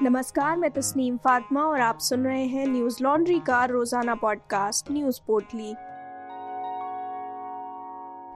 नमस्कार, मैं तस्नीम फातिमा और आप सुन रहे हैं न्यूज़ लॉन्ड्री का रोज़ाना पॉडकास्ट, न्यूज़ पोर्टली।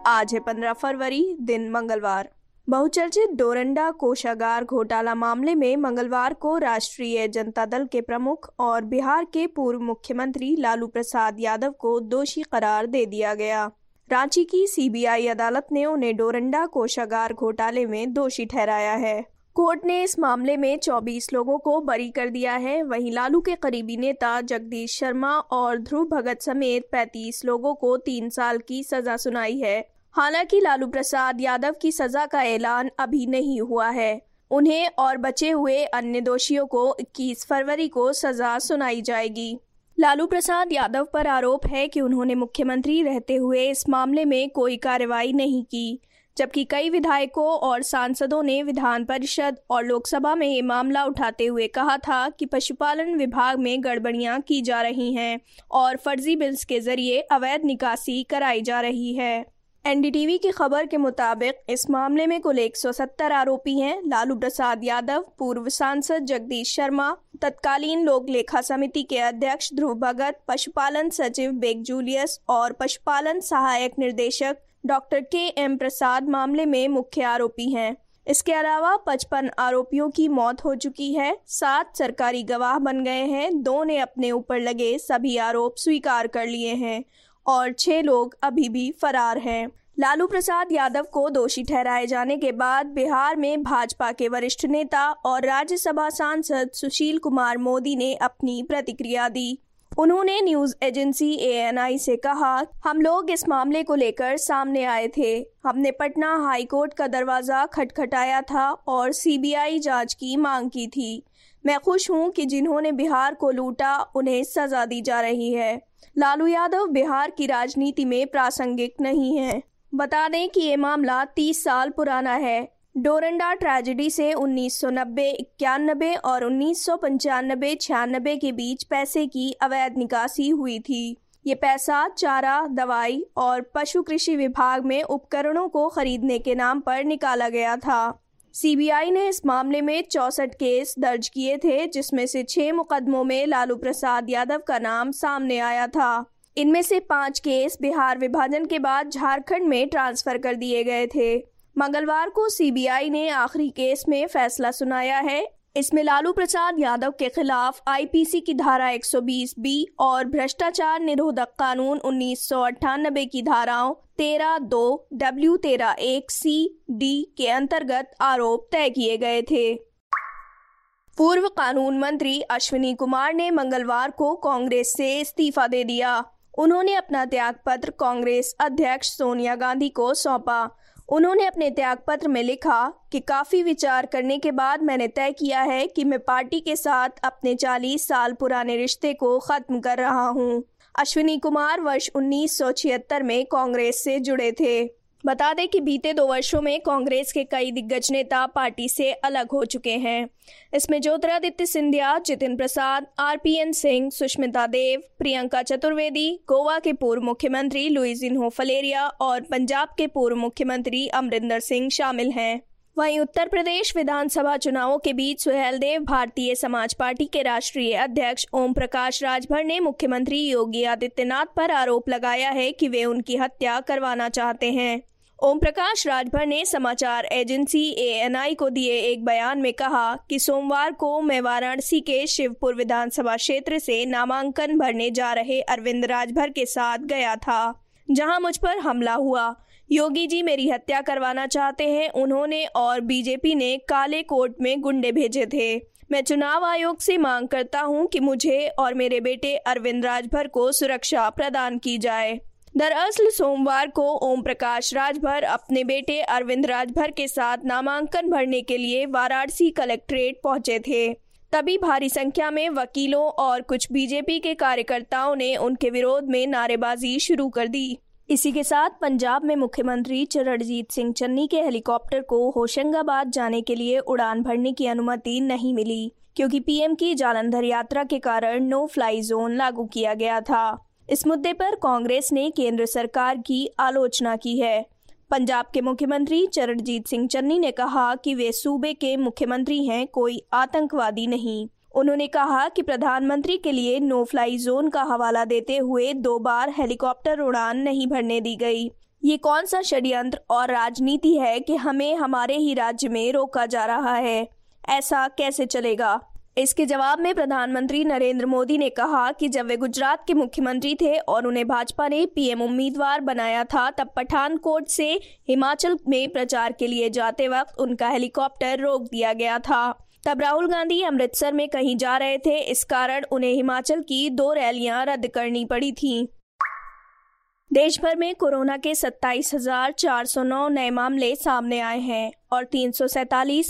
आज है 15 फरवरी, दिन मंगलवार। बहुचर्चित डोरंडा कोषागार घोटाला मामले में मंगलवार को राष्ट्रीय जनता दल के प्रमुख और बिहार के पूर्व मुख्यमंत्री लालू प्रसाद यादव को दोषी करार दे दिया गया। रांची की सीबीआई अदालत ने उन्हें डोरंडा कोषागार घोटाले में दोषी ठहराया है। कोर्ट ने इस मामले में 24 लोगों को बरी कर दिया है। वहीं लालू के करीबी नेता जगदीश शर्मा और ध्रुव भगत समेत 35 लोगों को तीन साल की सजा सुनाई है। हालाँकि लालू प्रसाद यादव की सजा का ऐलान अभी नहीं हुआ है। उन्हें और बचे हुए अन्य दोषियों को 21 फरवरी को सजा सुनाई जाएगी। लालू प्रसाद यादव पर आरोप है कि उन्होंने मुख्यमंत्री रहते हुए इस मामले में कोई कार्रवाई नहीं की। जबकि कई विधायकों और सांसदों ने विधान परिषद और लोकसभा में ये मामला उठाते हुए कहा था कि पशुपालन विभाग में गड़बड़ियाँ की जा रही हैं और फर्जी बिल्स के ज़रिए अवैध निकासी कराई जा रही है। एनडीटीवी की खबर के मुताबिक इस मामले में कुल 170 आरोपी हैं। लालू प्रसाद यादव, पूर्व सांसद जगदीश शर्मा, तत्कालीन लोक लेखा समिति के अध्यक्ष ध्रुव भगत, पशुपालन सचिव बेग जूलियस और पशुपालन सहायक निर्देशक डॉक्टर के एम प्रसाद मामले में मुख्य आरोपी हैं। इसके अलावा 55 आरोपियों की मौत हो चुकी है। सात सरकारी गवाह बन गए हैं। दो ने अपने ऊपर लगे सभी आरोप स्वीकार कर लिए हैं और छह लोग अभी भी फरार हैं। लालू प्रसाद यादव को दोषी ठहराए जाने के बाद बिहार में भाजपा के वरिष्ठ नेता और राज्यसभा सांसद सुशील कुमार मोदी ने अपनी प्रतिक्रिया दी। उन्होंने न्यूज़ एजेंसी एएनआई से कहा, हम लोग इस मामले को लेकर सामने आए थे। हमने पटना हाई कोर्ट का दरवाज़ा खटखटाया था और सीबीआई जाँच की मांग की थी। मैं खुश हूँ कि जिन्होंने बिहार को लूटा, उन्हें सजा दी जा रही है। लालू यादव बिहार की राजनीति में प्रासंगिक नहीं है। बता दें कि ये मामला 30 साल पुराना है। डोरंडा ट्रेजेडी से 1990 इक्यानबे और उन्नीस सौ पंचानबे, छियानबे के बीच पैसे की अवैध निकासी हुई थी। ये पैसा चारा, दवाई और पशु कृषि विभाग में उपकरणों को खरीदने के नाम पर निकाला गया था। सीबीआई ने इस मामले में चौसठ केस दर्ज किए थे, जिसमें से छह मुकदमों में लालू प्रसाद यादव का नाम सामने आया था। इनमें से पाँच केस बिहार विभाजन के बाद झारखंड में ट्रांसफ़र कर दिए गए थे। मंगलवार को सीबीआई ने आखिरी केस में फैसला सुनाया है। इसमें लालू प्रसाद यादव के खिलाफ आईपीसी की धारा 120 बी और भ्रष्टाचार निरोधक कानून उन्नीस सौ अट्ठानबे की धाराओं तेरह दो डब्ल्यू तेरह एक सी डी के अंतर्गत आरोप तय किए गए थे। पूर्व कानून मंत्री अश्विनी कुमार ने मंगलवार को कांग्रेस से इस्तीफा दे दिया। उन्होंने अपना त्याग पत्र कांग्रेस अध्यक्ष सोनिया गांधी को सौंपा। उन्होंने अपने त्याग पत्र में लिखा कि काफ़ी विचार करने के बाद मैंने तय किया है कि मैं पार्टी के साथ अपने 40 साल पुराने रिश्ते को खत्म कर रहा हूँ। अश्विनी कुमार वर्ष 1976 में कांग्रेस से जुड़े थे बता दें कि बीते दो वर्षों में कांग्रेस के कई दिग्गज नेता पार्टी से अलग हो चुके हैं। इसमें ज्योतिरादित्य सिंधिया जितिन प्रसाद, आरपीएन सिंह, सुष्मिता देव, प्रियंका चतुर्वेदी, गोवा के पूर्व मुख्यमंत्री लुइजिन्हो फलेरिया और पंजाब के पूर्व मुख्यमंत्री अमरिंदर सिंह शामिल हैं। वहीं उत्तर प्रदेश विधानसभा चुनावों के बीच सुहेल देव भारतीय समाज पार्टी के राष्ट्रीय अध्यक्ष ओम प्रकाश राजभर ने मुख्यमंत्री योगी आदित्यनाथ पर आरोप लगाया है कि वे उनकी हत्या करवाना चाहते हैं। ओम प्रकाश राजभर ने समाचार एजेंसी एएनआई को दिए एक बयान में कहा कि सोमवार को मैं वाराणसी के शिवपुर विधानसभा क्षेत्र से नामांकन भरने जा रहे अरविंद राजभर के साथ गया था, जहाँ मुझ पर हमला हुआ। योगी जी मेरी हत्या करवाना चाहते हैं, उन्होंने और बीजेपी ने काले कोर्ट में गुंडे भेजे थे। मैं चुनाव आयोग से मांग करता हूँ कि मुझे और मेरे बेटे अरविंद राजभर को सुरक्षा प्रदान की जाए। दरअसल सोमवार को ओम प्रकाश राजभर अपने बेटे अरविंद राजभर के साथ नामांकन भरने के लिए वाराणसी कलेक्ट्रेट पहुँचे थे। तभी भारी संख्या में वकीलों और कुछ बीजेपी के कार्यकर्ताओं ने उनके विरोध में नारेबाजी शुरू कर दी। इसी के साथ पंजाब में मुख्यमंत्री चरणजीत सिंह चन्नी के हेलीकॉप्टर को होशंगाबाद जाने के लिए उड़ान भरने की अनुमति नहीं मिली, क्योंकि पीएम की जालंधर यात्रा के कारण नो फ्लाई जोन लागू किया गया था। इस मुद्दे पर कांग्रेस ने केंद्र सरकार की आलोचना की है। पंजाब के मुख्यमंत्री चरणजीत सिंह चन्नी ने कहा कि वे सूबे के मुख्यमंत्री हैं, कोई आतंकवादी नहीं। उन्होंने कहा कि प्रधानमंत्री के लिए नो फ्लाई जोन का हवाला देते हुए दो बार हेलीकॉप्टर उड़ान नहीं भरने दी गई। ये कौन सा षड्यंत्र और राजनीति है कि हमें हमारे ही राज्य में रोका जा रहा है? ऐसा कैसे चलेगा? इसके जवाब में प्रधानमंत्री नरेंद्र मोदी ने कहा कि जब वे गुजरात के मुख्यमंत्री थे और उन्हें भाजपा ने पीएम उम्मीदवार बनाया था, तब पठानकोट से हिमाचल में प्रचार के लिए जाते वक्त उनका हेलीकॉप्टर रोक दिया गया था। तब राहुल गांधी अमृतसर में कहीं जा रहे थे, इस कारण उन्हें हिमाचल की दो रैलियाँ रद्द करनी पड़ी थी। देश भर में कोरोना के सत्ताईस हज़ार चार सौ नौ नए मामले सामने आए हैं और तीन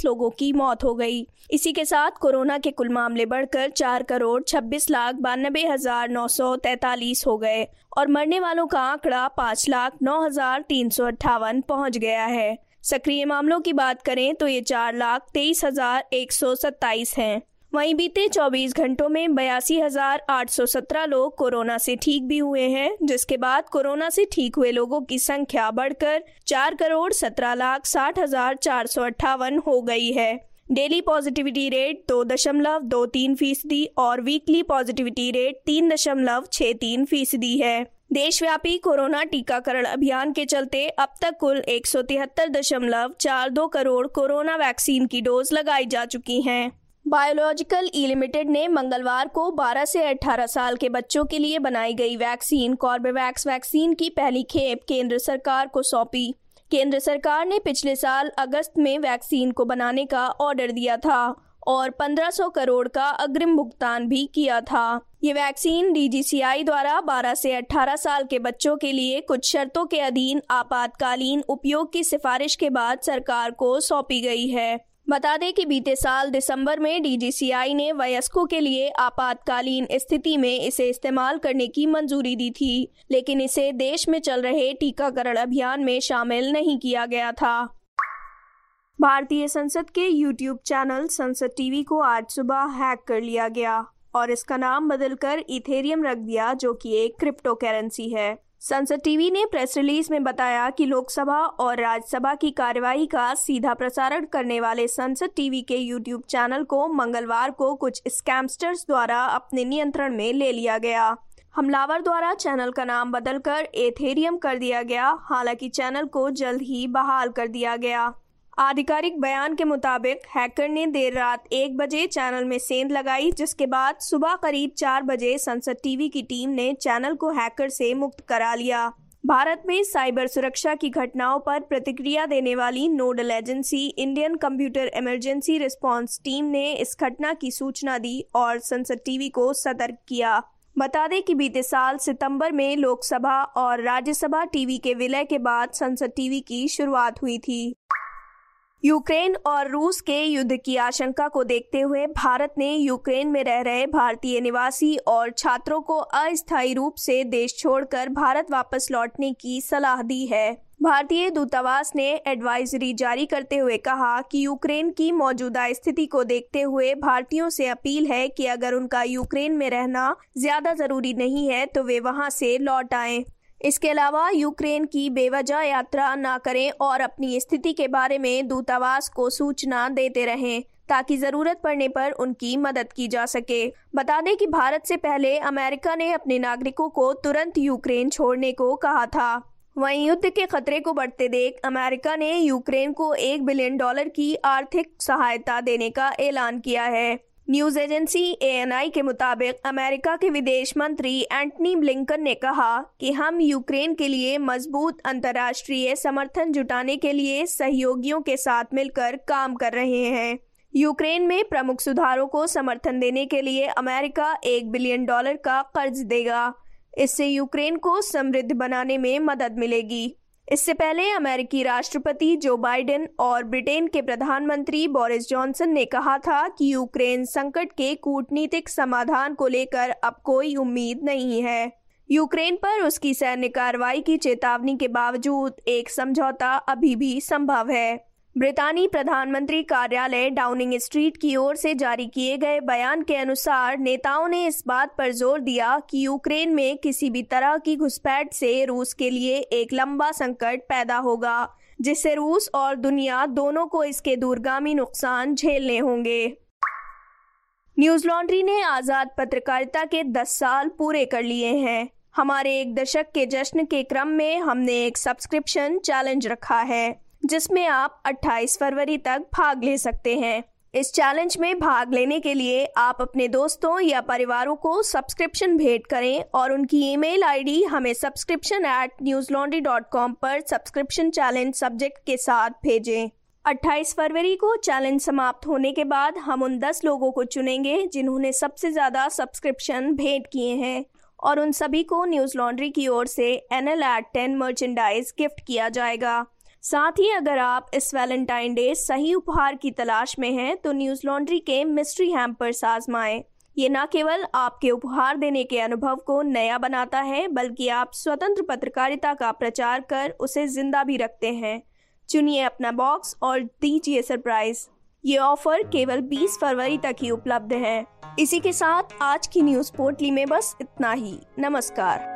लोगों की मौत हो गई। इसी के साथ कोरोना के कुल मामले बढ़कर चार करोड़ छब्बीस लाख बानबे हज़ार नौ सौ तैतालीस हो गए और मरने वालों का आंकड़ा पाँच लाख नौ हज़ार तीन सौ अट्ठावन पहुँच गया है। सक्रिय मामलों की बात करें तो ये चार लाख तेईस हज़ार एक सौ सत्ताईस है। वहीं बीते 24 घंटों में बयासी लोग कोरोना से ठीक भी हुए हैं, जिसके बाद कोरोना से ठीक हुए लोगों की संख्या बढ़कर चार करोड़ सत्रह लाख साठ हज़ार चार सौ अट्ठावन हो गई है। डेली पॉजिटिविटी रेट दो दशमलव दो तीन फ़ीसदी और वीकली पॉजिटिविटी रेट तीन दशमलव छह तीन फ़ीसदी है। देशव्यापी कोरोना टीकाकरण अभियान के चलते अब तक कुल एक सौ तिहत्तर दशमलव चार दो करोड़ कोरोना वैक्सीन की डोज लगाई जा चुकी हैं। बायोलॉजिकल ई लिमिटेड ने मंगलवार को 12 से 18 साल के बच्चों के लिए बनाई गई वैक्सीन कॉर्बेवैक्स वैक्सीन की पहली खेप केंद्र सरकार को सौंपी। केंद्र सरकार ने पिछले साल अगस्त में वैक्सीन को बनाने का ऑर्डर दिया था और 1500 करोड़ का अग्रिम भुगतान भी किया था। ये वैक्सीन डीजीसीआई द्वारा 12 से 18 साल के बच्चों के लिए कुछ शर्तों के अधीन आपातकालीन उपयोग की सिफारिश के बाद सरकार को सौंपी गई है। बता दें कि बीते साल दिसंबर में डीजीसीआई ने वयस्कों के लिए आपातकालीन स्थिति में इसे इस्तेमाल करने की मंजूरी दी थी, लेकिन इसे देश में चल रहे टीकाकरण अभियान में शामिल नहीं किया गया था। भारतीय संसद के यूट्यूब चैनल संसद टीवी को आज सुबह हैक कर लिया गया और इसका नाम बदलकर इथेरियम रख दिया, जो कि एक क्रिप्टो करेंसी है। संसद टीवी ने प्रेस रिलीज़ में बताया कि लोकसभा और राज्यसभा की कार्यवाही का सीधा प्रसारण करने वाले संसद टीवी के यूट्यूब चैनल को मंगलवार को कुछ स्कैमस्टर्स द्वारा अपने नियंत्रण में ले लिया गया। हमलावर द्वारा चैनल का नाम बदलकर एथेरियम कर दिया गया, हालाँकि चैनल को जल्द ही बहाल कर दिया गया। आधिकारिक बयान के मुताबिक, हैकर ने देर रात एक बजे चैनल में सेंध लगाई, जिसके बाद सुबह करीब चार बजे संसद टीवी की टीम ने चैनल को हैकर से मुक्त करा लिया। भारत में साइबर सुरक्षा की घटनाओं पर प्रतिक्रिया देने वाली nodal agency, Indian computer emergency response team ने इस घटना की सूचना दी और संसद टीवी को सतर्क किया। बता दें कि बीते साल सितंबर में लोकसभा और राज्यसभा टीवी के विलय के बाद संसद टीवी की शुरुआत हुई थी। यूक्रेन और रूस के युद्ध की आशंका को देखते हुए भारत ने यूक्रेन में रह रहे भारतीय निवासी और छात्रों को अस्थायी रूप से देश छोड़कर भारत वापस लौटने की सलाह दी है भारतीय दूतावास ने एडवाइजरी जारी करते हुए कहा कि यूक्रेन की मौजूदा स्थिति को देखते हुए भारतीयों से अपील है कि अगर उनका यूक्रेन में रहना ज़्यादा ज़रूरी नहीं है तो वे वहाँ से लौट आएँ। इसके अलावा यूक्रेन की बेवजह यात्रा न करें और अपनी स्थिति के बारे में दूतावास को सूचना देते रहें, ताकि ज़रूरत पड़ने पर उनकी मदद की जा सके। बता दें कि भारत से पहले अमेरिका ने अपने नागरिकों को तुरंत यूक्रेन छोड़ने को कहा था। वहीं युद्ध के खतरे को बढ़ते देख अमेरिका ने यूक्रेन को एक बिलियन डॉलर की आर्थिक सहायता देने का ऐलान किया है। न्यूज़ एजेंसी एएनआई के मुताबिक अमेरिका के विदेश मंत्री एंटनी ब्लिंकन ने कहा कि हम यूक्रेन के लिए मज़बूत अंतर्राष्ट्रीय समर्थन जुटाने के लिए सहयोगियों के साथ मिलकर काम कर रहे हैं। यूक्रेन में प्रमुख सुधारों को समर्थन देने के लिए अमेरिका एक बिलियन डॉलर का कर्ज देगा। इससे यूक्रेन को समृद्ध बनाने में मदद मिलेगी। इससे पहले अमेरिकी राष्ट्रपति जो बाइडेन और ब्रिटेन के प्रधानमंत्री बोरिस जॉनसन ने कहा था कि यूक्रेन संकट के कूटनीतिक समाधान को लेकर अब कोई उम्मीद नहीं है। यूक्रेन पर उसकी सैन्य कार्रवाई की चेतावनी के बावजूद एक समझौता अभी भी संभव है। ब्रितानी प्रधानमंत्री कार्यालय डाउनिंग स्ट्रीट की ओर से जारी किए गए बयान के अनुसार नेताओं ने इस बात पर ज़ोर दिया कि यूक्रेन में किसी भी तरह की घुसपैठ से रूस के लिए एक लंबा संकट पैदा होगा, जिससे रूस और दुनिया दोनों को इसके दूरगामी नुकसान झेलने होंगे। न्यूज़ लॉन्ड्री ने आज़ाद पत्रकारिता के 10 साल पूरे कर लिए हैं। हमारे एक दशक के जश्न के क्रम में हमने एक सब्सक्रिप्शन चैलेंज रखा है। जिसमें आप 28 फरवरी तक भाग ले सकते हैं। इस चैलेंज में भाग लेने के लिए आप अपने दोस्तों या परिवारों को सब्सक्रिप्शन भेंट करें और उनकी ईमेल आईडी हमें subscription at news laundry dot com पर सब्सक्रिप्शन चैलेंज सब्जेक्ट के साथ भेजें। 28 फरवरी को चैलेंज समाप्त होने के बाद हम उन 10 लोगों को चुनेंगे जिन्होंने सबसे ज़्यादा सब्सक्रिप्शन भेंट किए हैं और उन सभी को न्यूज़ लॉन्ड्री की ओर से N L at ten merchandise gift किया जाएगा। साथ ही अगर आप इस वैलेंटाइन डे सही उपहार की तलाश में हैं तो न्यूज़ लॉन्ड्री के मिस्ट्री हैम्पर्स आजमाएँ। ये न केवल आपके उपहार देने के अनुभव को नया बनाता है, बल्कि आप स्वतंत्र पत्रकारिता का प्रचार कर उसे ज़िंदा भी रखते हैं। चुनिए अपना बॉक्स और दीजिए सरप्राइज़। ये ऑफ़र केवल 20 फरवरी तक ही उपलब्ध है। इसी के साथ आज की न्यूज़ पोर्टली में बस इतना ही। नमस्कार।